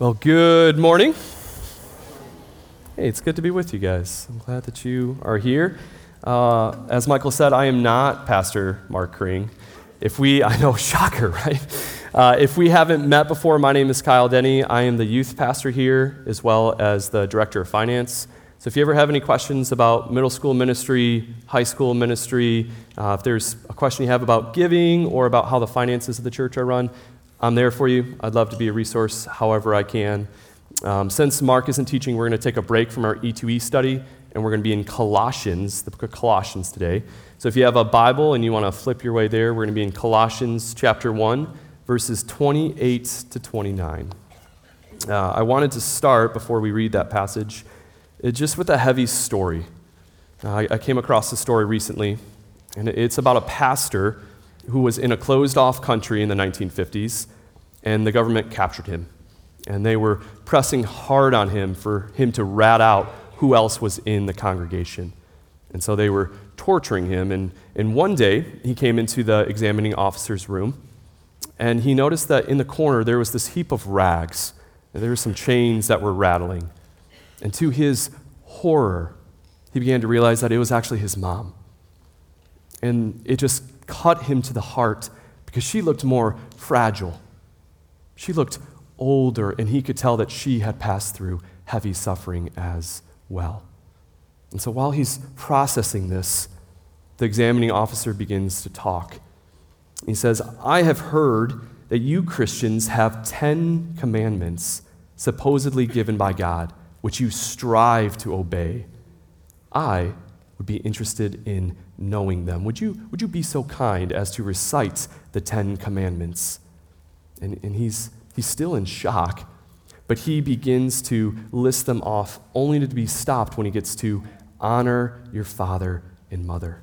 Well, good morning. Hey, it's good to be with you guys. I'm glad that you are here. Uh, as Michael said, I am not Pastor Mark Kring. If we, I know, shocker, right? Uh, if we haven't met before, my name is Kyle Denny. I am the youth pastor here as well as the director of finance. So if you ever have any questions about middle school ministry, high school ministry, uh, if there's a question you have about giving or about how the finances of the church are run, I'm there for you. I'd love to be a resource however I can. Um, since Mark isn't teaching, we're going to take a break from our E2E study, and we're going to be in Colossians, the book of Colossians today. So if you have a Bible and you want to flip your way there, we're going to be in Colossians chapter 1, verses 28 to 29. Uh, I wanted to start, before we read that passage, just with a heavy story. Uh, I, I came across a story recently, and it's about a pastor who was in a closed off country in the 1950s, and the government captured him. And they were pressing hard on him for him to rat out who else was in the congregation. And so they were torturing him. And, and one day, he came into the examining officer's room, and he noticed that in the corner there was this heap of rags. And there were some chains that were rattling. And to his horror, he began to realize that it was actually his mom. And it just cut him to the heart because she looked more fragile. She looked older, and he could tell that she had passed through heavy suffering as well. And so while he's processing this, the examining officer begins to talk. He says, I have heard that you Christians have 10 commandments supposedly given by God, which you strive to obey. I would be interested in knowing them. Would you, would you be so kind as to recite the Ten Commandments? And, and he's, he's still in shock, but he begins to list them off only to be stopped when he gets to honor your father and mother.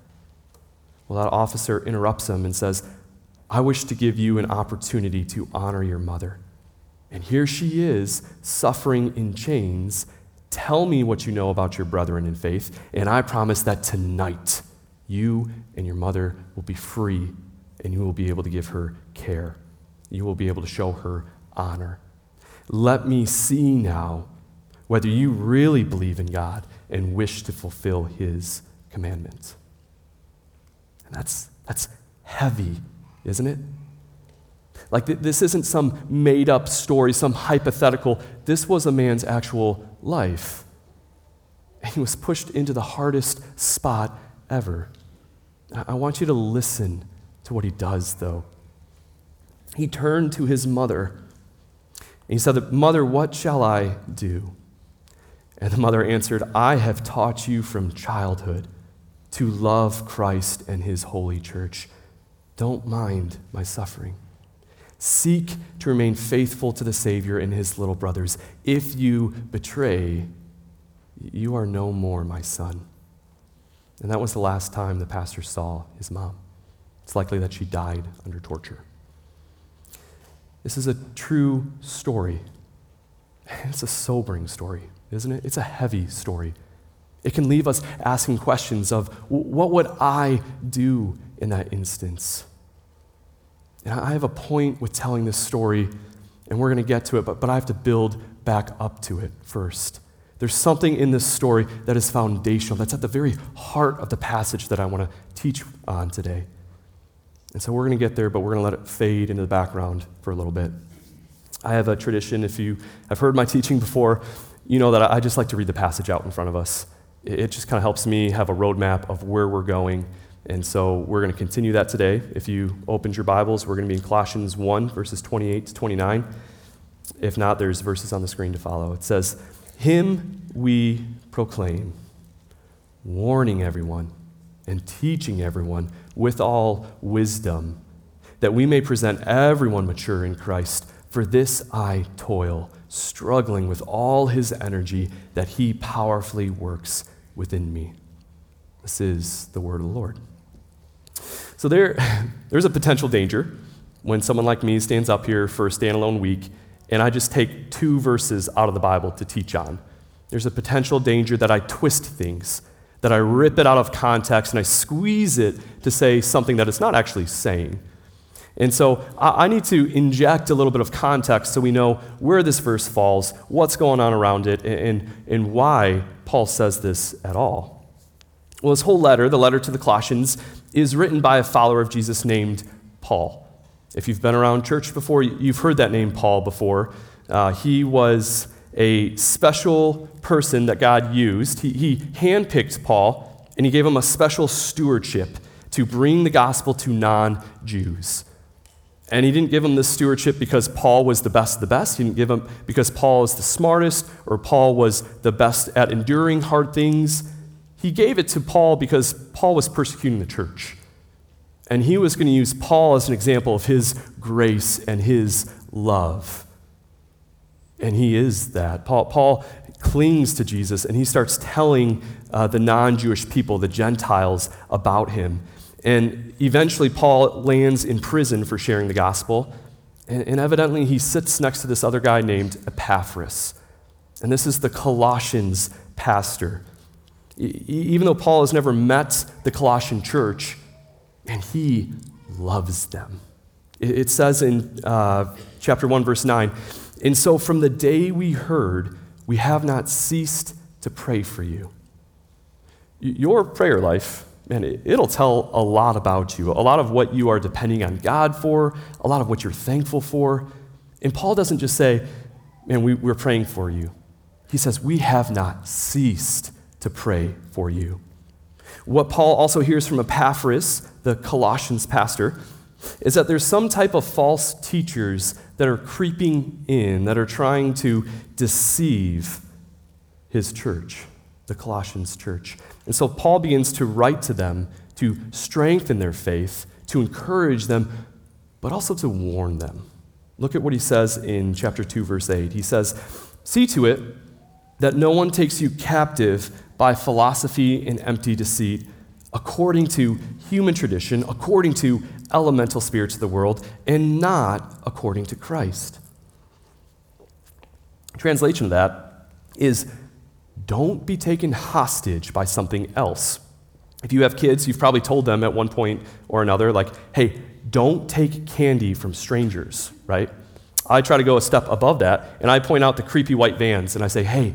Well, that officer interrupts him and says, I wish to give you an opportunity to honor your mother. And here she is, suffering in chains. Tell me what you know about your brethren in faith, and I promise that tonight you and your mother will be free and you will be able to give her care. You will be able to show her honor. Let me see now whether you really believe in God and wish to fulfill his commandments. And that's, that's heavy, isn't it? Like, th- this isn't some made up story, some hypothetical. This was a man's actual life. And he was pushed into the hardest spot ever. I want you to listen to what he does, though. He turned to his mother and he said, Mother, what shall I do? And the mother answered, I have taught you from childhood to love Christ and his holy church. Don't mind my suffering. Seek to remain faithful to the Savior and his little brothers. If you betray, you are no more my son. And that was the last time the pastor saw his mom. It's likely that she died under torture. This is a true story. It's a sobering story, isn't it? It's a heavy story. It can leave us asking questions of what would I do in that instance? And I have a point with telling this story, and we're going to get to it, but, but I have to build back up to it first. There's something in this story that is foundational, that's at the very heart of the passage that I want to teach on today. And so we're going to get there, but we're going to let it fade into the background for a little bit. I have a tradition, if you have heard my teaching before, you know that I just like to read the passage out in front of us. It just kind of helps me have a roadmap of where we're going. And so we're going to continue that today. If you opened your Bibles, we're going to be in Colossians 1, verses 28 to 29. If not, there's verses on the screen to follow. It says, him we proclaim, warning everyone and teaching everyone with all wisdom, that we may present everyone mature in Christ. For this I toil, struggling with all his energy that he powerfully works within me. This is the word of the Lord. So there, there's a potential danger when someone like me stands up here for a standalone week and I just take two verses out of the Bible to teach on. There's a potential danger that I twist things, that I rip it out of context and I squeeze it to say something that it's not actually saying. And so I, need to inject a little bit of context so we know where this verse falls, what's going on around it, and, and why Paul says this at all. Well, this whole letter, the letter to the Colossians, is written by a follower of Jesus named Paul. If you've been around church before, you've heard that name Paul before. Uh, he was a special person that God used. He, he handpicked Paul and he gave him a special stewardship to bring the gospel to non Jews. And he didn't give him this stewardship because Paul was the best of the best. He didn't give him because Paul is the smartest or Paul was the best at enduring hard things. He gave it to Paul because Paul was persecuting the church. And he was going to use Paul as an example of his grace and his love. And he is that. Paul, Paul clings to Jesus and he starts telling uh, the non Jewish people, the Gentiles, about him. And eventually, Paul lands in prison for sharing the gospel. And, and evidently, he sits next to this other guy named Epaphras. And this is the Colossians pastor. E- even though Paul has never met the Colossian church, and he loves them. It, says in uh, chapter 1, verse 9, and so from the day we heard, we have not ceased to pray for you. Your prayer life man, it'll tell a lot about you, a lot of what you are depending on God for, a lot of what you're thankful for. And Paul doesn't just say, man, we, we're praying for you. He says, we have not ceased to pray for you. What Paul also hears from Epaphras, the Colossians pastor, is that there's some type of false teachers that are creeping in, that are trying to deceive his church, the Colossians church. And so Paul begins to write to them to strengthen their faith, to encourage them, but also to warn them. Look at what he says in chapter 2, verse 8. He says, See to it that no one takes you captive by philosophy and empty deceit, according to human tradition, according to elemental spirits of the world, and not according to Christ. Translation of that is don't be taken hostage by something else. If you have kids, you've probably told them at one point or another, like, hey, don't take candy from strangers, right? I try to go a step above that, and I point out the creepy white vans, and I say, hey,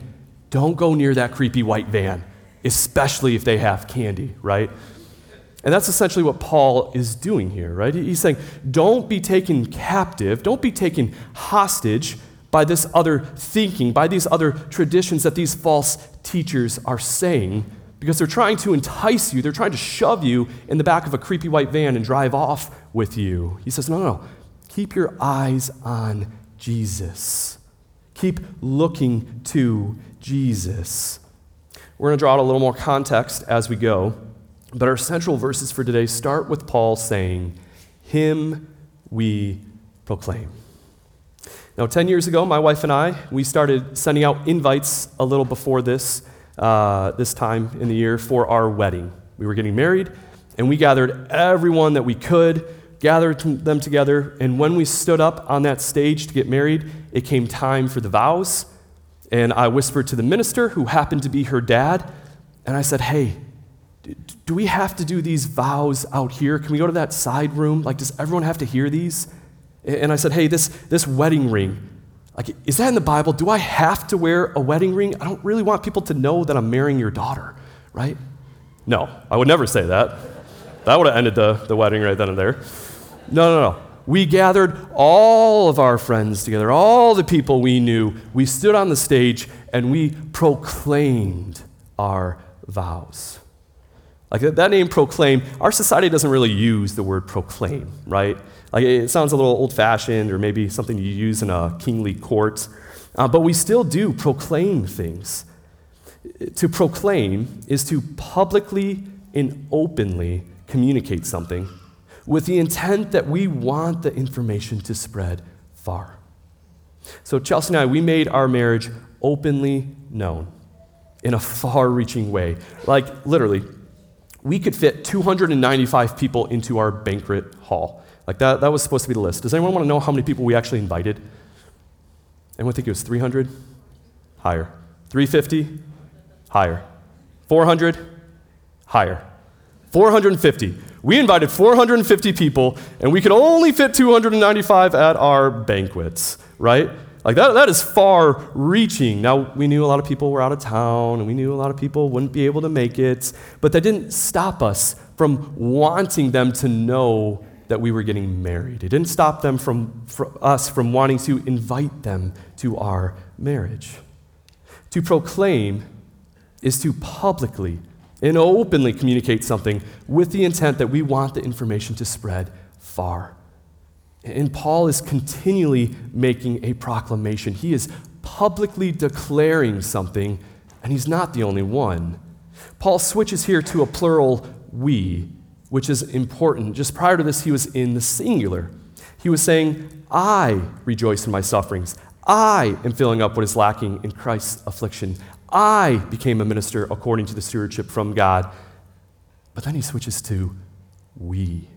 don't go near that creepy white van, especially if they have candy, right? And that's essentially what Paul is doing here, right? He's saying, don't be taken captive, don't be taken hostage by this other thinking, by these other traditions that these false teachers are saying, because they're trying to entice you, they're trying to shove you in the back of a creepy white van and drive off with you. He says, no, no, no. Keep your eyes on Jesus. Keep looking to Jesus. We're going to draw out a little more context as we go, but our central verses for today start with Paul saying, Him we proclaim. Now, 10 years ago, my wife and I, we started sending out invites a little before this, uh, this time in the year for our wedding. We were getting married, and we gathered everyone that we could, gathered them together, and when we stood up on that stage to get married, it came time for the vows. And I whispered to the minister, who happened to be her dad, and I said, Hey, do we have to do these vows out here? Can we go to that side room? Like, does everyone have to hear these? And I said, hey, this, this wedding ring, like, is that in the Bible? Do I have to wear a wedding ring? I don't really want people to know that I'm marrying your daughter, right? No, I would never say that. That would have ended the, the wedding right then and there. No, no, no. We gathered all of our friends together, all the people we knew. We stood on the stage and we proclaimed our vows. Like that name proclaim, our society doesn't really use the word proclaim, right? Like it sounds a little old fashioned or maybe something you use in a kingly court. Uh, but we still do proclaim things. To proclaim is to publicly and openly communicate something with the intent that we want the information to spread far. So, Chelsea and I, we made our marriage openly known in a far reaching way. Like, literally, we could fit 295 people into our banquet hall. Like that, that was supposed to be the list. Does anyone want to know how many people we actually invited? Anyone think it was 300? Higher. 350? Higher. 400? Higher. 450. We invited 450 people, and we could only fit 295 at our banquets, right? Like that, that is far reaching. Now, we knew a lot of people were out of town, and we knew a lot of people wouldn't be able to make it, but that didn't stop us from wanting them to know that we were getting married. It didn't stop them from, from us from wanting to invite them to our marriage. To proclaim is to publicly and openly communicate something with the intent that we want the information to spread far. And Paul is continually making a proclamation. He is publicly declaring something, and he's not the only one. Paul switches here to a plural we, which is important. Just prior to this, he was in the singular. He was saying, I rejoice in my sufferings. I am filling up what is lacking in Christ's affliction. I became a minister according to the stewardship from God. But then he switches to we.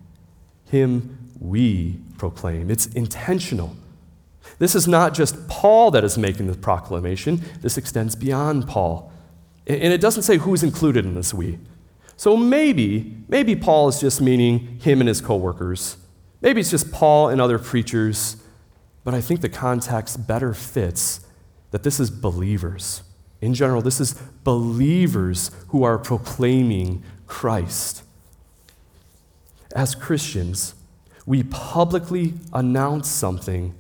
Him we proclaim. It's intentional. This is not just Paul that is making the proclamation, this extends beyond Paul. And it doesn't say who's included in this we. So maybe, maybe Paul is just meaning him and his coworkers. Maybe it's just Paul and other preachers. But I think the context better fits that this is believers. In general, this is believers who are proclaiming Christ. As Christians, we publicly announce something,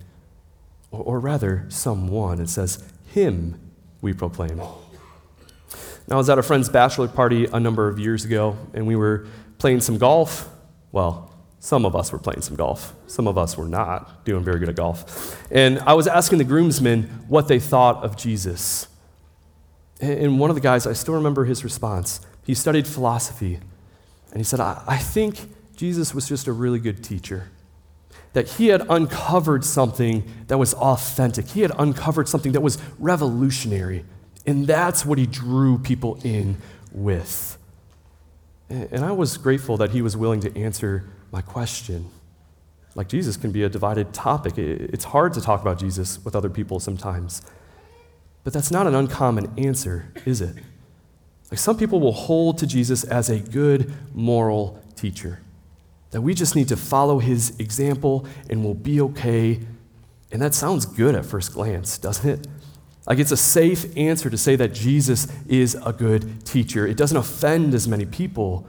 or, rather, someone. It says, Him we proclaim. Now, I was at a friend's bachelor party a number of years ago, and we were playing some golf. Well, some of us were playing some golf. Some of us were not doing very good at golf. And I was asking the groomsmen what they thought of Jesus. And one of the guys, I still remember his response. He studied philosophy, and he said, I, I think Jesus was just a really good teacher. That he had uncovered something that was authentic, he had uncovered something that was revolutionary. And that's what he drew people in with. And I was grateful that he was willing to answer my question. Like Jesus can be a divided topic. It's hard to talk about Jesus with other people sometimes. But that's not an uncommon answer, is it? Like some people will hold to Jesus as a good moral teacher that we just need to follow his example and we'll be okay. And that sounds good at first glance, doesn't it? Like it's a safe answer to say that Jesus is a good teacher. It doesn't offend as many people,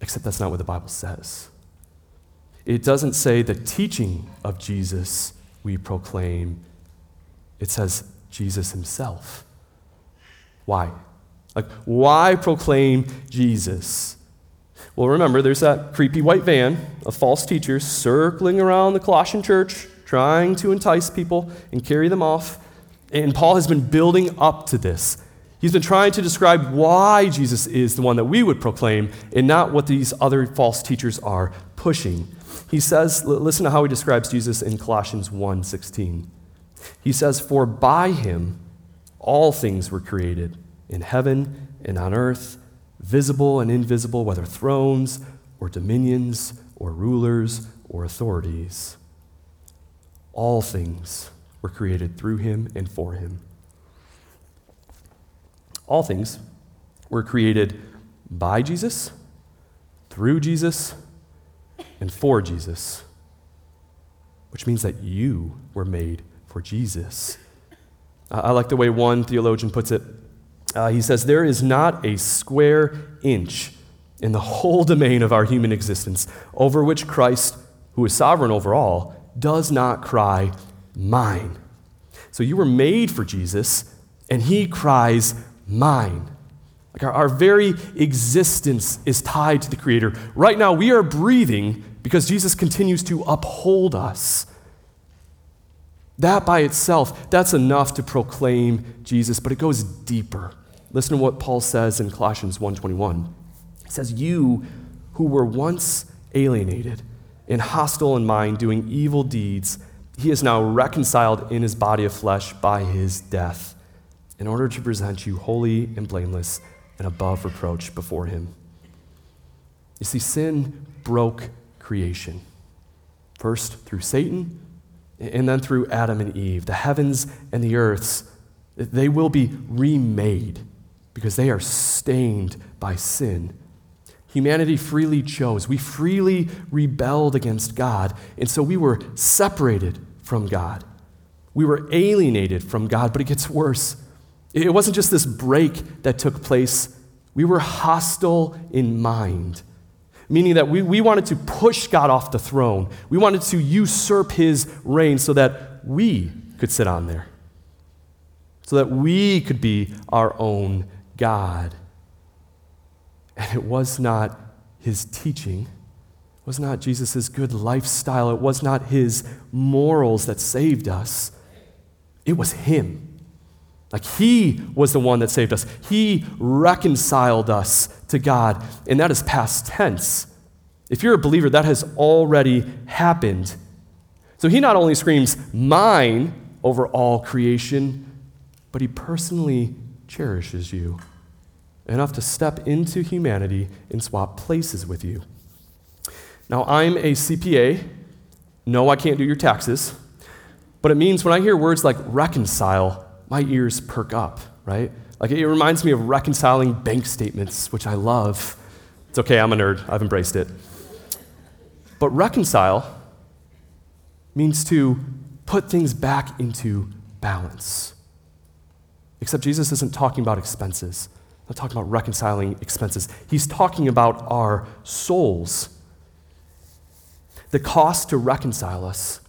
except that's not what the Bible says. It doesn't say the teaching of Jesus we proclaim, it says Jesus himself. Why? Like, why proclaim Jesus? Well, remember, there's that creepy white van of false teachers circling around the Colossian church, trying to entice people and carry them off. And Paul has been building up to this. He's been trying to describe why Jesus is the one that we would proclaim and not what these other false teachers are pushing. He says, listen to how he describes Jesus in Colossians 1:16. He says, "For by him all things were created in heaven and on earth, visible and invisible, whether thrones or dominions or rulers or authorities. All things were created through him and for him. All things were created by Jesus, through Jesus, and for Jesus, which means that you were made for Jesus. I like the way one theologian puts it uh, he says, There is not a square inch in the whole domain of our human existence over which Christ, who is sovereign over all, does not cry, Mine. So you were made for Jesus, and he cries, Mine. Like our, our very existence is tied to the Creator. Right now, we are breathing because Jesus continues to uphold us. That by itself, that's enough to proclaim Jesus, but it goes deeper. Listen to what Paul says in Colossians 1:21. He says, "You who were once alienated and hostile in mind, doing evil deeds, he is now reconciled in his body of flesh by his death, in order to present you holy and blameless and above reproach before him." You see, sin broke creation. First through Satan, and then through Adam and Eve. The heavens and the earths, they will be remade because they are stained by sin. Humanity freely chose. We freely rebelled against God. And so we were separated from God. We were alienated from God, but it gets worse. It wasn't just this break that took place, we were hostile in mind, meaning that we, we wanted to push God off the throne. We wanted to usurp his reign so that we could sit on there, so that we could be our own God. And it was not his teaching, it was not Jesus' good lifestyle, it was not his morals that saved us, it was him. Like he was the one that saved us. He reconciled us to God. And that is past tense. If you're a believer, that has already happened. So he not only screams, mine, over all creation, but he personally cherishes you enough to step into humanity and swap places with you. Now, I'm a CPA. No, I can't do your taxes. But it means when I hear words like reconcile, my ears perk up, right? Like it reminds me of reconciling bank statements, which I love. It's okay, I'm a nerd, I've embraced it. But reconcile means to put things back into balance. Except Jesus isn't talking about expenses, not talking about reconciling expenses. He's talking about our souls. The cost to reconcile us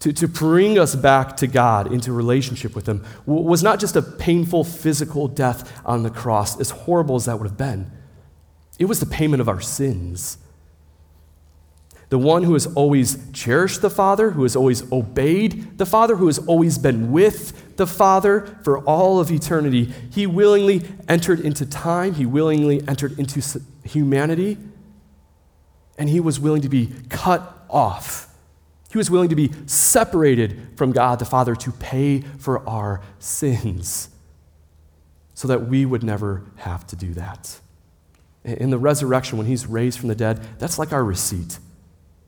to, to bring us back to God into relationship with Him was not just a painful physical death on the cross, as horrible as that would have been. It was the payment of our sins. The one who has always cherished the Father, who has always obeyed the Father, who has always been with the Father for all of eternity, he willingly entered into time, he willingly entered into humanity, and he was willing to be cut off he was willing to be separated from God the Father to pay for our sins so that we would never have to do that. In the resurrection, when he's raised from the dead, that's like our receipt.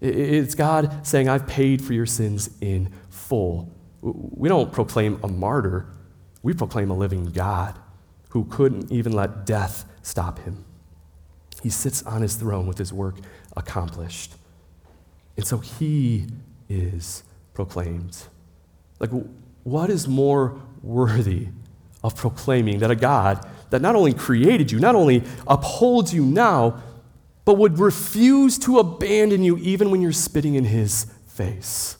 It's God saying, I've paid for your sins in full. We don't proclaim a martyr, we proclaim a living God who couldn't even let death stop him. He sits on his throne with his work accomplished. And so he is proclaimed. Like, what is more worthy of proclaiming that a God that not only created you, not only upholds you now, but would refuse to abandon you even when you're spitting in his face?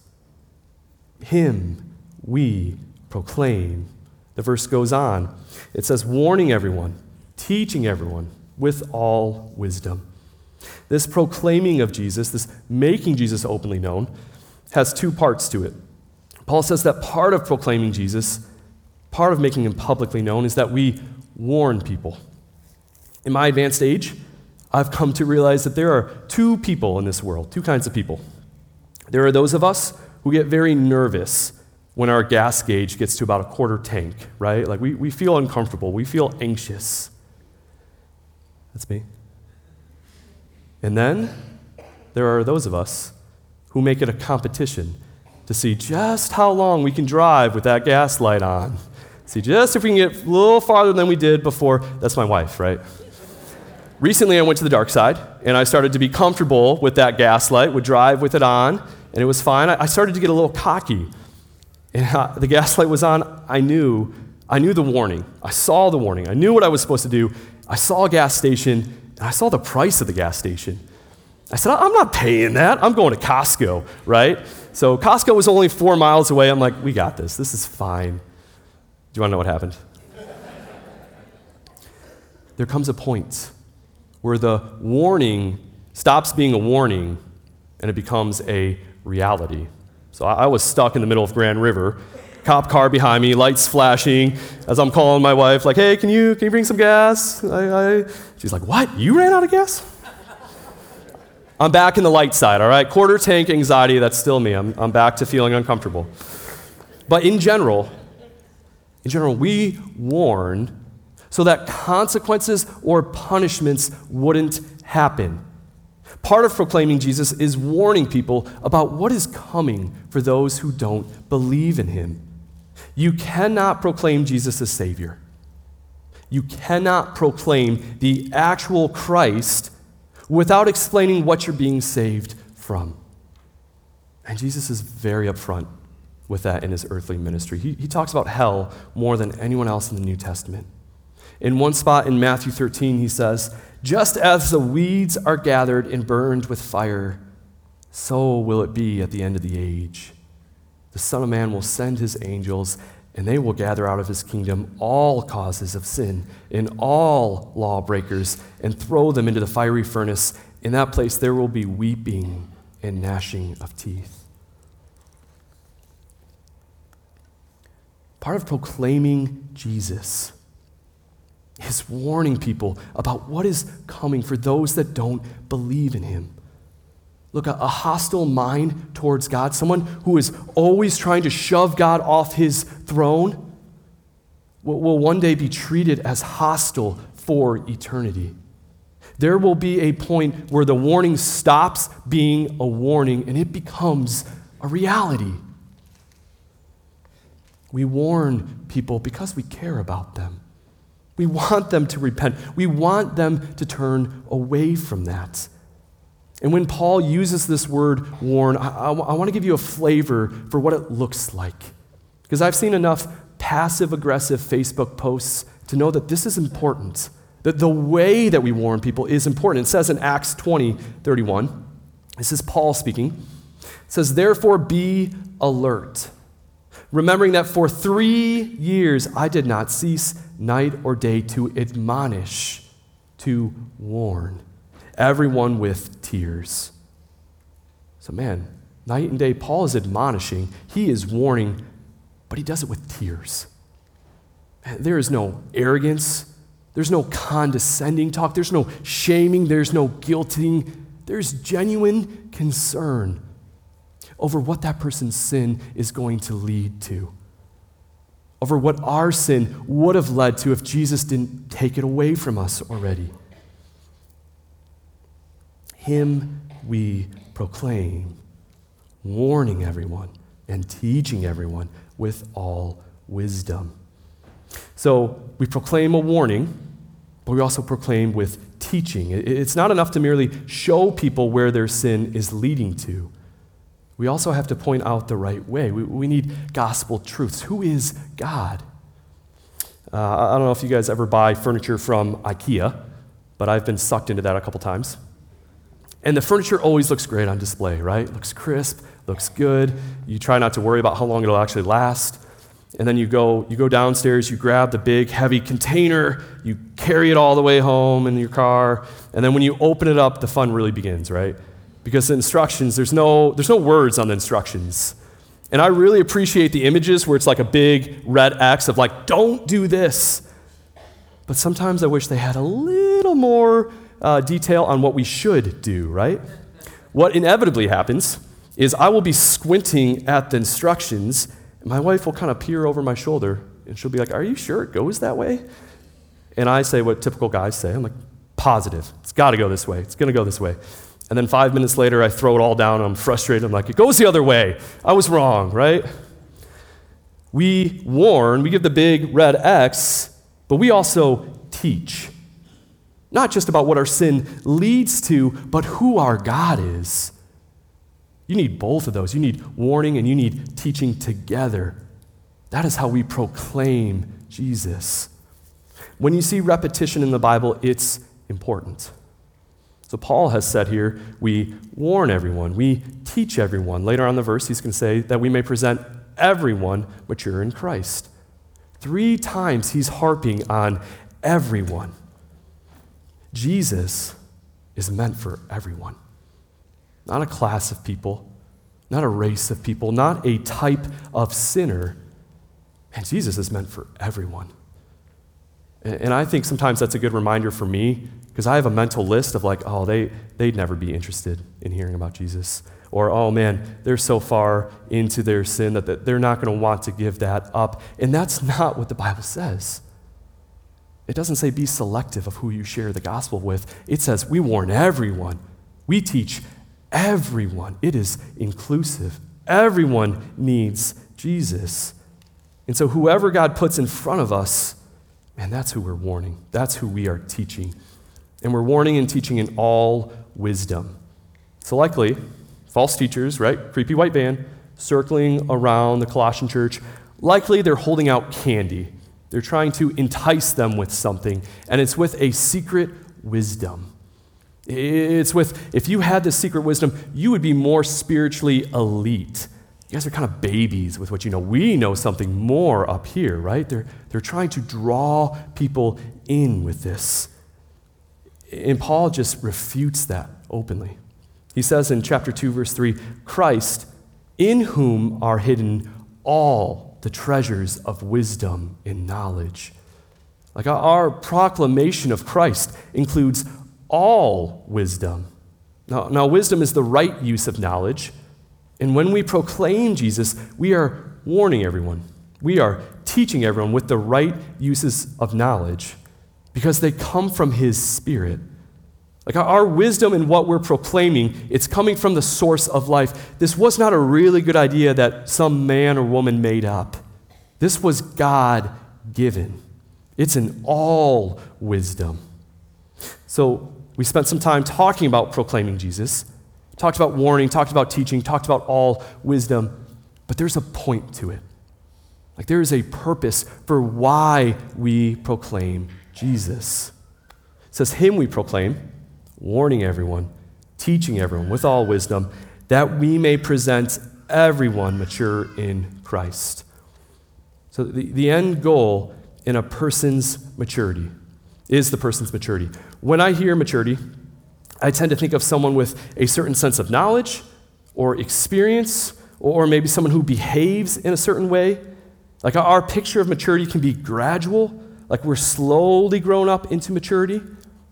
Him we proclaim. The verse goes on. It says, warning everyone, teaching everyone with all wisdom. This proclaiming of Jesus, this making Jesus openly known, has two parts to it. Paul says that part of proclaiming Jesus, part of making him publicly known, is that we warn people. In my advanced age, I've come to realize that there are two people in this world, two kinds of people. There are those of us who get very nervous when our gas gauge gets to about a quarter tank, right? Like we, we feel uncomfortable, we feel anxious. That's me. And then there are those of us who make it a competition to see just how long we can drive with that gas light on. See just if we can get a little farther than we did before. That's my wife, right? Recently, I went to the dark side and I started to be comfortable with that gas light, would drive with it on, and it was fine. I started to get a little cocky. And uh, the gas light was on. I knew, I knew the warning. I saw the warning. I knew what I was supposed to do. I saw a gas station, and I saw the price of the gas station. I said, I'm not paying that. I'm going to Costco, right? So Costco was only four miles away. I'm like, we got this. This is fine. Do you want to know what happened? there comes a point where the warning stops being a warning and it becomes a reality. So I, was stuck in the middle of Grand River, cop car behind me, lights flashing, as I'm calling my wife, like, hey, can you, can you bring some gas? I, I... She's like, what? You ran out of gas? I'm back in the light side, all right? Quarter tank anxiety, that's still me. I'm, I'm back to feeling uncomfortable. But in general, in general, we warn so that consequences or punishments wouldn't happen. Part of proclaiming Jesus is warning people about what is coming for those who don't believe in him. You cannot proclaim Jesus as Savior. You cannot proclaim the actual Christ without explaining what you're being saved from. And Jesus is very upfront with that in his earthly ministry. He, he talks about hell more than anyone else in the New Testament. In one spot in Matthew 13, he says, Just as the weeds are gathered and burned with fire, so will it be at the end of the age. The Son of Man will send his angels, and they will gather out of his kingdom all causes of sin and all lawbreakers and throw them into the fiery furnace. In that place, there will be weeping and gnashing of teeth. Part of proclaiming Jesus is warning people about what is coming for those that don't believe in him. Look, a, hostile mind towards God, someone who is always trying to shove God off his throne, will, one day be treated as hostile for eternity. There will be a point where the warning stops being a warning and it becomes a reality. We warn people because we care about them. We want them to repent. We want them to turn away from that. And when Paul uses this word warn, I, I, I want to give you a flavor for what it looks like. Because I've seen enough passive aggressive Facebook posts to know that this is important. That the way that we warn people is important. It says in Acts 20, 31, this is Paul speaking. It says, Therefore be alert remembering that for three years I did not cease night or day to admonish, to warn everyone with tears. So, man, night and day, Paul is admonishing, he is warning, but he does it with tears. There is no arrogance, there's no condescending talk, there's no shaming, there's no guilting, there's genuine concern over what that person's sin is going to lead to, over what our sin would have led to if Jesus didn't take it away from us already. Him we proclaim, warning everyone and teaching everyone with all wisdom. So we proclaim a warning, but we also proclaim with teaching. It's not enough to merely show people where their sin is leading to we also have to point out the right way. We, we need gospel truths. Who is God? Uh, I don't know if you guys ever buy furniture from IKEA, but I've been sucked into that a couple times. And the furniture always looks great on display, right? Looks crisp, looks good. You try not to worry about how long it'll actually last. And then you go, you go downstairs, you grab the big, heavy container, you carry it all the way home in your car, and then when you open it up, the fun really begins, right? because the instructions, there's no, there's no words on the instructions. And I really appreciate the images where it's like a big red X of like, don't do this. But sometimes I wish they had a little more uh, detail on what we should do, right? What inevitably happens is I will be squinting at the instructions, and my wife will kind of peer over my shoulder, and she'll be like, Are you sure it goes that way? And I say what typical guys say I'm like, Positive. It's got to go this way. It's going to go this way. And then five minutes later, I throw it all down and I'm frustrated. I'm like, it goes the other way. I was wrong, right? We warn, we give the big red X, but we also teach. Not just about what our sin leads to, but who our God is. You need both of those. You need warning and you need teaching together. That is how we proclaim Jesus. When you see repetition in the Bible, it's important. So Paul has said here, we warn everyone, we teach everyone. Later on the verse, he's going to say that we may present everyone mature in Christ. Three times he's harping on everyone. Jesus is meant for everyone, not a class of people, not a race of people, not a type of sinner. And Jesus is meant for everyone. And I think sometimes that's a good reminder for me because I have a mental list of like, oh, they, they'd never be interested in hearing about Jesus. Or, oh man, they're so far into their sin that they're not going to want to give that up. And that's not what the Bible says. It doesn't say be selective of who you share the gospel with. It says we warn everyone, we teach everyone. It is inclusive. Everyone needs Jesus. And so, whoever God puts in front of us, man, that's who we're warning, that's who we are teaching. and we're warning and teaching in all wisdom. So, likely, false teachers, right? Creepy white van circling around the Colossian church. Likely, they're holding out candy. They're trying to entice them with something, and it's with a secret wisdom. It's with, if you had this secret wisdom, you would be more spiritually elite. You guys are kind of babies with what you know. We know something more up here, right? They're, they're trying to draw people in with this. And Paul just refutes that openly. He says in chapter 2, verse 3 Christ, in whom are hidden all the treasures of wisdom and knowledge. Like our proclamation of Christ includes all wisdom. Now, now, wisdom is the right use of knowledge. And when we proclaim Jesus, we are warning everyone. We are teaching everyone with the right uses of knowledge because they come from His Spirit. Like our wisdom and what we're proclaiming, it's coming from the source of life. This was not a really good idea that some man or woman made up. This was God given. It's an all wisdom. So we spent some time talking about proclaiming Jesus, talked about warning, talked about teaching, talked about all wisdom, but there's a point to it. Like there is a purpose for why we proclaim Jesus. It says, Him we proclaim warning everyone, teaching everyone with all wisdom, that we may present everyone mature in Christ. So, the, the end goal in a person's maturity is the person's maturity. When I hear maturity, I tend to think of someone with a certain sense of knowledge or experience, or maybe someone who behaves in a certain way. Like our picture of maturity can be gradual, like we're slowly grown up into maturity.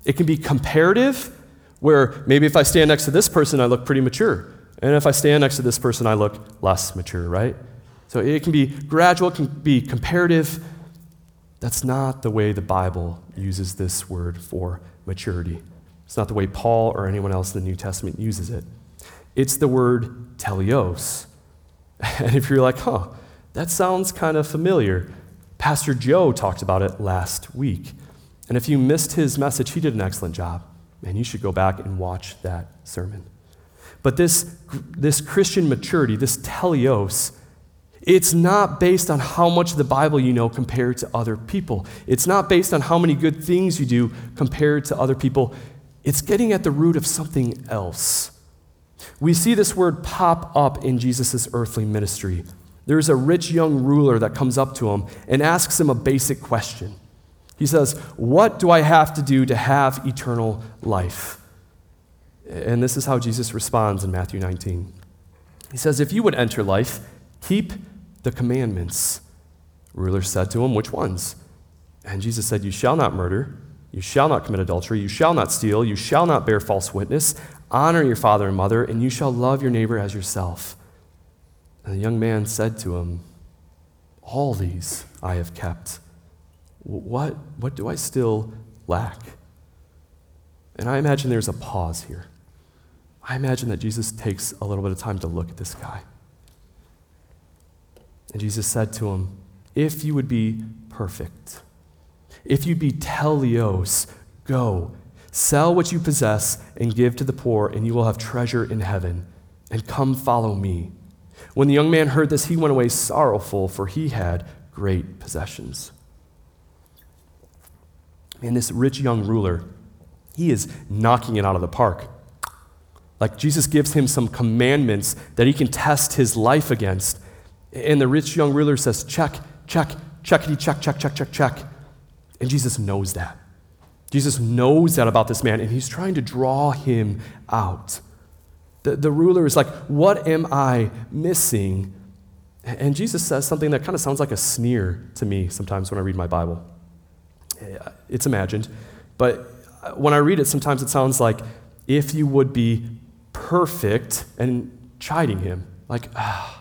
It can be comparative, where maybe if I stand next to this person, I look pretty mature. And if I stand next to this person, I look less mature, right? So it can be gradual, it can be comparative. That's not the way the Bible uses this word for maturity. It's not the way Paul or anyone else in the New Testament uses it. It's the word teleos. And if you're like, huh, that sounds kind of familiar, Pastor Joe talked about it last week. And if you missed his message, he did an excellent job. And you should go back and watch that sermon. But this, this Christian maturity, this teleos, it's not based on how much of the Bible you know compared to other people. It's not based on how many good things you do compared to other people. It's getting at the root of something else. We see this word pop up in Jesus' earthly ministry. There's a rich young ruler that comes up to him and asks him a basic question. He says, What do I have to do to have eternal life? And this is how Jesus responds in Matthew 19. He says, If you would enter life, keep the commandments. ruler said to him, Which ones? And Jesus said, You shall not murder, you shall not commit adultery, you shall not steal, you shall not bear false witness, honor your father and mother, and you shall love your neighbor as yourself. And the young man said to him, All these I have kept what, what do I still lack? And I imagine there's a pause here. I imagine that Jesus takes a little bit of time to look at this guy. And Jesus said to him, If you would be perfect, if you'd be teleos, go, sell what you possess and give to the poor, and you will have treasure in heaven. And come follow me. When the young man heard this, he went away sorrowful, for he had great possessions. And this rich young ruler, he is knocking it out of the park. Like Jesus gives him some commandments that he can test his life against. And the rich young ruler says, check, check, checkity, check, check, check, check, check. And Jesus knows that. Jesus knows that about this man, and he's trying to draw him out. The, the ruler is like, What am I missing? And Jesus says something that kind of sounds like a sneer to me sometimes when I read my Bible. It's imagined. But when I read it, sometimes it sounds like if you would be perfect and chiding him. Like, ah,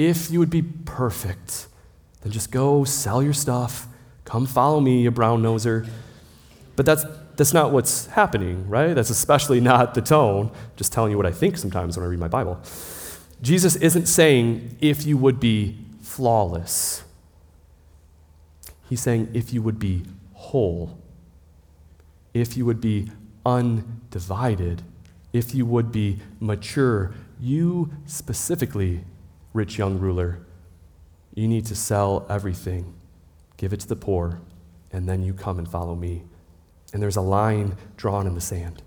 if you would be perfect, then just go sell your stuff. Come follow me, you brown noser. But that's, that's not what's happening, right? That's especially not the tone. Just telling you what I think sometimes when I read my Bible. Jesus isn't saying, if you would be flawless. He's saying, if you would be whole, if you would be undivided, if you would be mature, you specifically, rich young ruler, you need to sell everything, give it to the poor, and then you come and follow me. And there's a line drawn in the sand.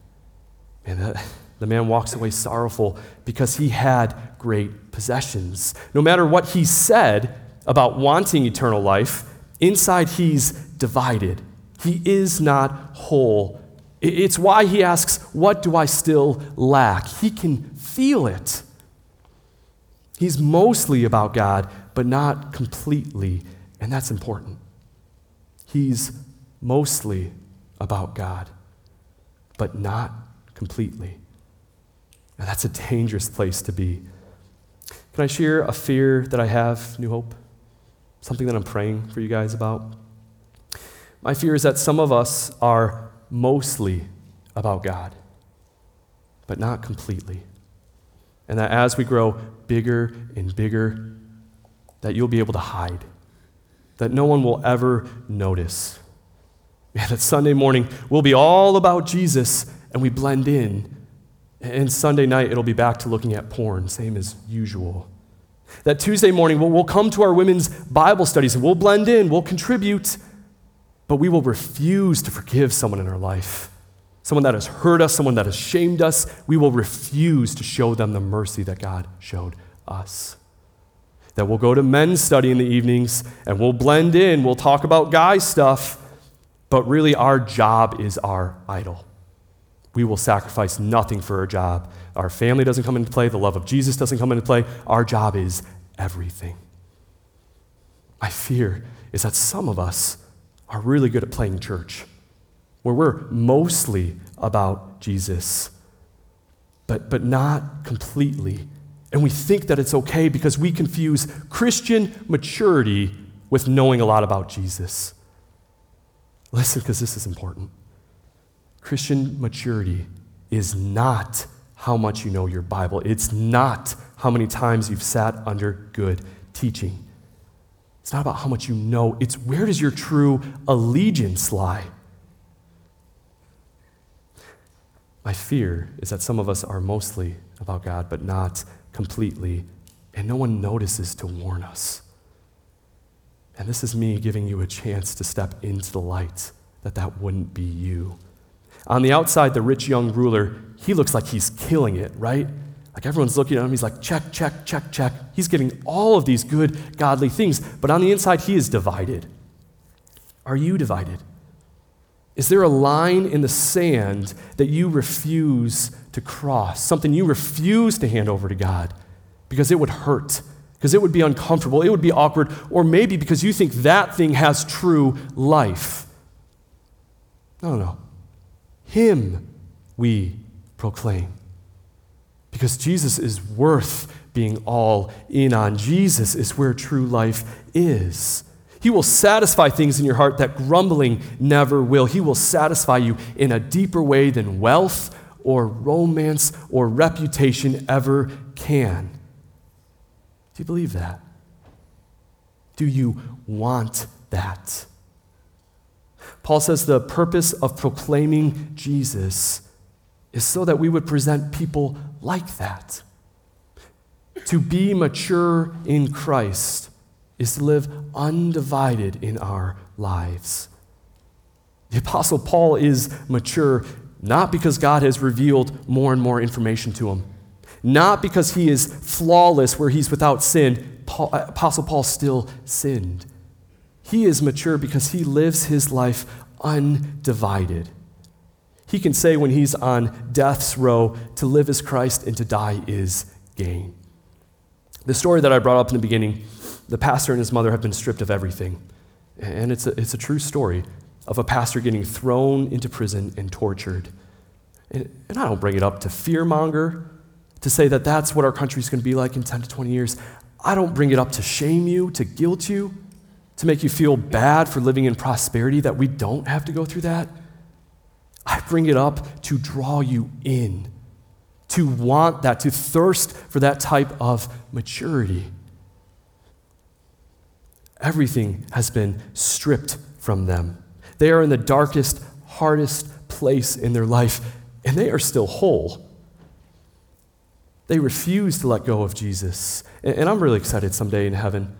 And the, man walks away sorrowful because he had great possessions. No matter what he said about wanting eternal life, inside he's divided. He is not whole. It's why he asks, What do I still lack? He can feel it. He's mostly about God, but not completely, and that's important. He's mostly about God, but not completely. And that's a dangerous place to be. Can I share a fear that I have, New Hope? Something that I'm praying for you guys about? My fear is that some of us are mostly about God, but not completely. And that as we grow bigger and bigger, that you'll be able to hide, that no one will ever notice. That Sunday morning will be all about Jesus and we blend in. And Sunday night, it'll be back to looking at porn, same as usual. That Tuesday morning, we'll, we'll come to our women's Bible studies and we'll blend in, we'll contribute, but we will refuse to forgive someone in our life. Someone that has hurt us, someone that has shamed us, we will refuse to show them the mercy that God showed us. That we'll go to men's study in the evenings and we'll blend in, we'll talk about guy stuff, but really our job is our idol. We will sacrifice nothing for our job. Our family doesn't come into play, the love of Jesus doesn't come into play. Our job is everything. My fear is that some of us are really good at playing church, where we're mostly about Jesus, but, but not completely. And we think that it's okay because we confuse Christian maturity with knowing a lot about Jesus. Listen, because this is important. Christian maturity is not how much you know your Bible, it's not how many times you've sat under good teaching. It's not about how much you know, it's where does your true allegiance lie? My fear is that some of us are mostly about God, but not completely, and no one notices to warn us. And this is me giving you a chance to step into the light that that wouldn't be you. On the outside, the rich young ruler, he looks like he's killing it, right? Like everyone's looking at him, he's like, check, check, check, check. He's getting all of these good, godly things. But on the inside, he is divided. Are you divided? Is there a line in the sand that you refuse to cross? Something you refuse to hand over to God because it would hurt, because it would be uncomfortable, it would be awkward, or maybe because you think that thing has true life? No, no. Him we proclaim. Because Jesus is worth being all in on. Jesus is where true life is. He will satisfy things in your heart that grumbling never will. He will satisfy you in a deeper way than wealth or romance or reputation ever can. Do you believe that? Do you want that? Paul says the purpose of proclaiming Jesus is so that we would present people like that. To be mature in Christ is to live undivided in our lives. The Apostle Paul is mature not because God has revealed more and more information to him, not because he is flawless where he's without sin. Paul, Apostle Paul still sinned. He is mature because he lives his life undivided. He can say when he's on death's row, to live is Christ and to die is gain. The story that I brought up in the beginning, the pastor and his mother have been stripped of everything. And it's a, it's a true story of a pastor getting thrown into prison and tortured. And, and I don't bring it up to fearmonger, to say that that's what our country is going to be like in 10 to 20 years. I don't bring it up to shame you, to guilt you to make you feel bad for living in prosperity, that we don't have to go through that. I bring it up to draw you in, to want that, to thirst for that type of maturity. Everything has been stripped from them. They are in the darkest, hardest place in their life, and they are still whole. They refuse to let go of Jesus. And I'm really excited someday in heaven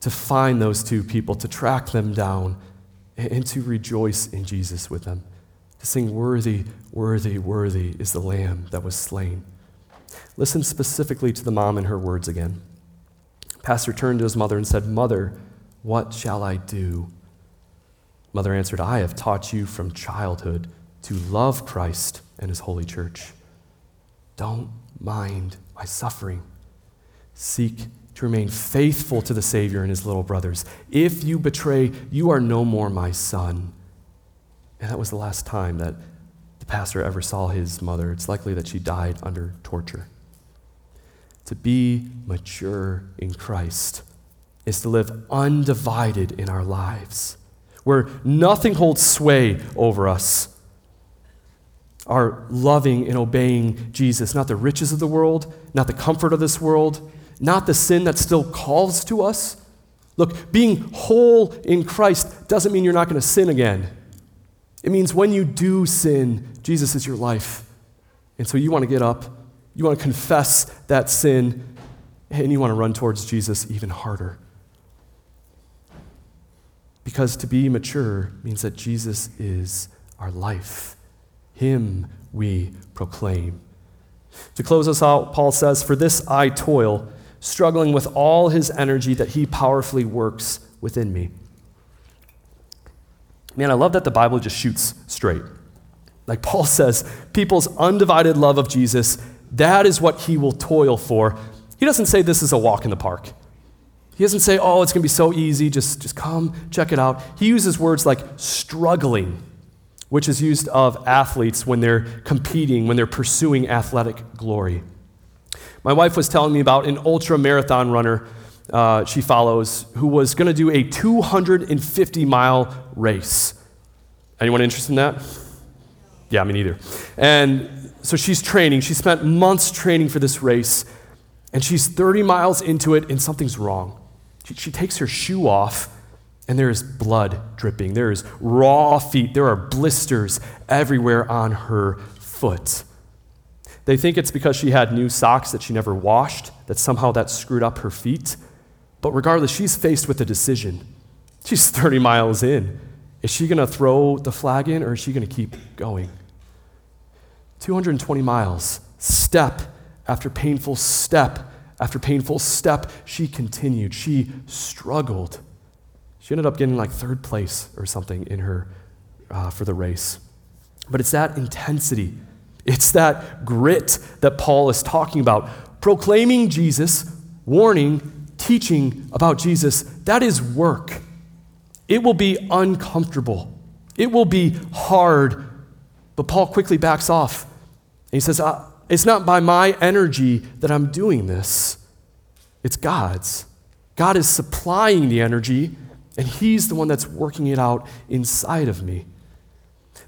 to find those two people, to track them down, and to rejoice in Jesus with them. To sing, Worthy, worthy, worthy is the Lamb that was slain. Listen specifically to the mom and her words again. Pastor turned to his mother and said, Mother, what shall I do? Mother answered, I have taught you from childhood to love Christ and his holy church. Don't mind my suffering. Seek to remain faithful to the Savior and his little brothers. If you betray, you are no more my son. And that was the last time that the pastor ever saw his mother. It's likely that she died under torture. To be mature in Christ is to live undivided in our lives, where nothing holds sway over us. Our loving and obeying Jesus, not the riches of the world, not the comfort of this world, not the sin that still calls to us. Look, being whole in Christ doesn't mean you're not going to sin again. It means when you do sin, Jesus is your life. And so you want to get up, you want to confess that sin, and you want to run towards Jesus even harder. Because to be mature means that Jesus is our life. Him we proclaim. To close us out, Paul says, For this I toil struggling with all his energy that he powerfully works within me. Man, I love that the Bible just shoots straight. Like Paul says, people's undivided love of Jesus, that is what he will toil for. He doesn't say this is a walk in the park. He doesn't say, oh, it's going to be so easy, just, just come, check it out. He uses words like struggling, which is used of athletes when they're competing, when they're pursuing athletic glory. My wife was telling me about an ultra marathon runner uh, she follows who was going to do a 250 mile race. Anyone interested in that? Yeah, me neither. And so she's training. She spent months training for this race, and she's 30 miles into it, and something's wrong. She, she takes her shoe off, and there is blood dripping. There is raw feet. There are blisters everywhere on her foot. They think it's because she had new socks that she never washed, that somehow that screwed up her feet. But regardless, she's faced with a decision. She's 30 miles in. Is she going to throw the flag in or is she going to keep going? 220 miles, step after painful step after painful step, she continued. She struggled. She ended up getting like third place or something in her uh, for the race. But it's that intensity it's that grit that Paul is talking about. Proclaiming Jesus, warning, teaching about Jesus, that is work. It will be uncomfortable, it will be hard. But Paul quickly backs off. He says, uh, It's not by my energy that I'm doing this, it's God's. God is supplying the energy, and He's the one that's working it out inside of me.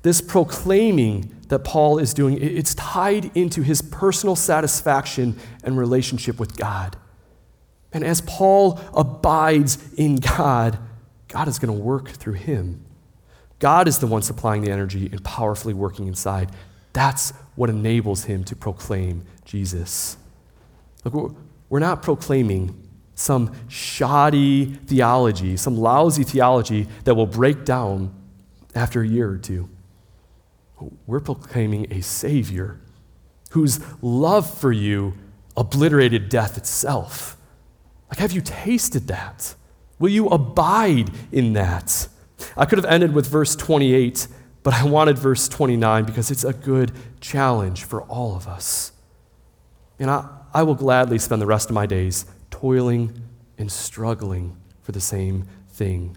This proclaiming that Paul is doing, it's tied into his personal satisfaction and relationship with God. And as Paul abides in God, God is going to work through him. God is the one supplying the energy and powerfully working inside. That's what enables him to proclaim Jesus. Look, we're not proclaiming some shoddy theology, some lousy theology that will break down after a year or two. We're proclaiming a Savior whose love for you obliterated death itself. Like, have you tasted that? Will you abide in that? I could have ended with verse 28, but I wanted verse 29 because it's a good challenge for all of us. And I, I will gladly spend the rest of my days toiling and struggling for the same thing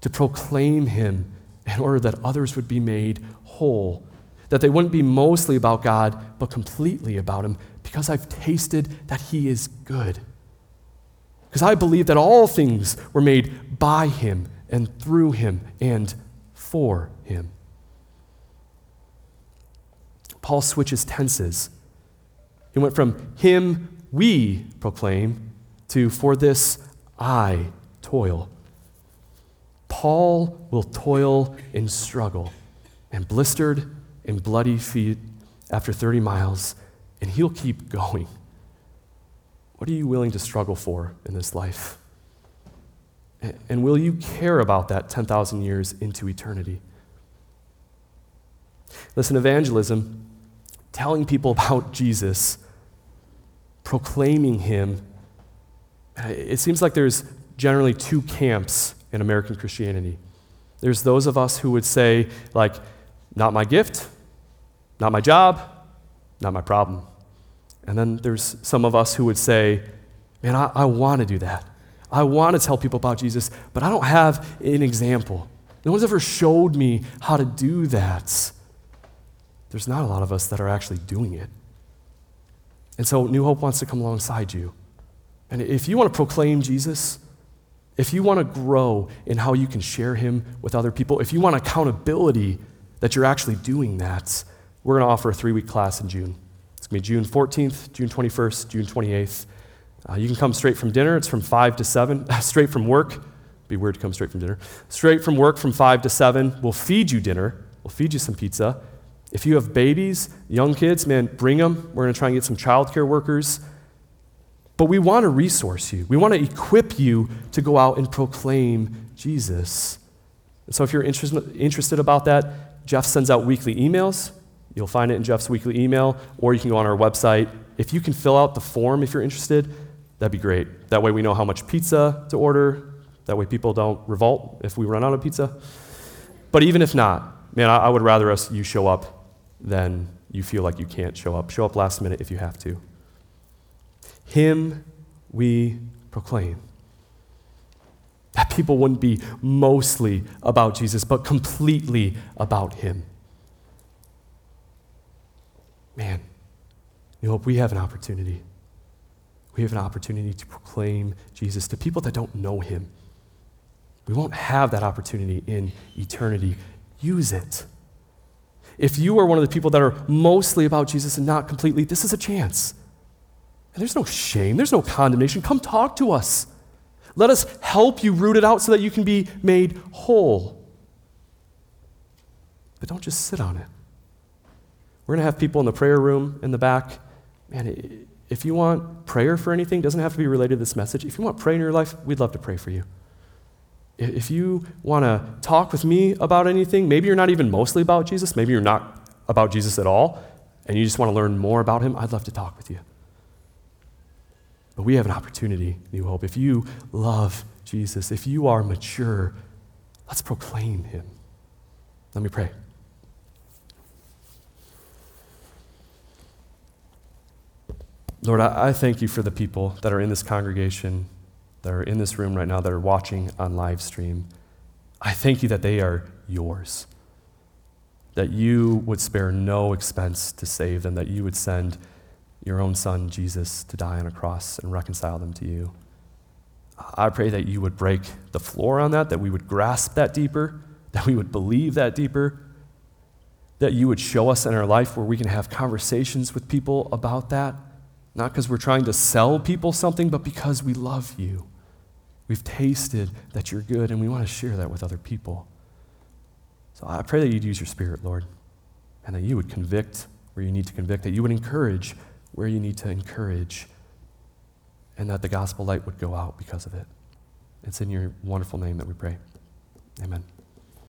to proclaim Him in order that others would be made whole. That they wouldn't be mostly about God, but completely about Him, because I've tasted that He is good. Because I believe that all things were made by Him and through Him and for Him. Paul switches tenses. He went from Him we proclaim to for this I toil. Paul will toil and struggle and blistered and bloody feet after 30 miles, and he'll keep going. What are you willing to struggle for in this life? And will you care about that 10,000 years into eternity? Listen, evangelism, telling people about Jesus, proclaiming him, uh, it seems like there's generally two camps in American Christianity. There's those of us who would say, like, not my gift, not my job, not my problem. And then there's some of us who would say, man, I, I want to do that. I want to tell people about Jesus, but I don't have an example. No one's ever showed me how to do that. There's not a lot of us that are actually doing it. And so New Hope wants to come alongside you. And if you want to proclaim Jesus, if you want to grow in how you can share him with other people, if you want accountability that you're actually doing that, we're going to offer a three week class in June. It's going to be June 14th, June 21st, June 28th. Uh, you can come straight from dinner. It's from 5 to 7. straight from work. Be weird to come straight from dinner. Straight from work from 5 to 7. We'll feed you dinner. We'll feed you some pizza. If you have babies, young kids, man, bring them. We're going to try and get some childcare workers. But we want to resource you. We want to equip you to go out and proclaim Jesus. So if you're interested, interested about that, Jeff sends out weekly emails. You'll find it in Jeff's weekly email, or you can go on our website. If you can fill out the form if you're interested, that'd be great. That way we know how much pizza to order. That way people don't revolt if we run out of pizza. But even if not, man, I, I would rather us you show up than you feel like you can't show up. Show up last minute if you have to. Him we proclaim. That people wouldn't be mostly about Jesus, but completely about Him. Man, New Hope we have an opportunity. We have an opportunity to proclaim Jesus to people that don't know Him. We won't have that opportunity in eternity. Use it. If you are one of the people that are mostly about Jesus and not completely, this is a chance. And there's no shame, there's no condemnation. Come talk to us. Let us help you root it out so that you can be made whole. But don't just sit on it. We're going to have people in the prayer room in the back. Man, if you want prayer for anything, doesn't have to be related to this message. If you want prayer in your life, we'd love to pray for you. If you want to talk with me about anything, maybe you're not even mostly about Jesus, maybe you're not about Jesus at all, and you just want to learn more about him, I'd love to talk with you. But we have an opportunity, New Hope. If you love Jesus, if you are mature, let's proclaim him. Let me pray. Lord, I, thank you for the people that are in this congregation, that are in this room right now, that are watching on live stream. I thank you that they are yours, that you would spare no expense to save them, that you would send your own son, Jesus, to die on a cross and reconcile them to you. I pray that you would break the floor on that, that we would grasp that deeper, that we would believe that deeper, that you would show us in our life where we can have conversations with people about that, not because we're trying to sell people something, but because we love you. We've tasted that you're good, and we want to share that with other people. So I pray that you'd use your spirit, Lord, and that you would convict where you need to convict, that you would encourage where you need to encourage, and that the gospel light would go out because of it. It's in your wonderful name that we pray. Amen.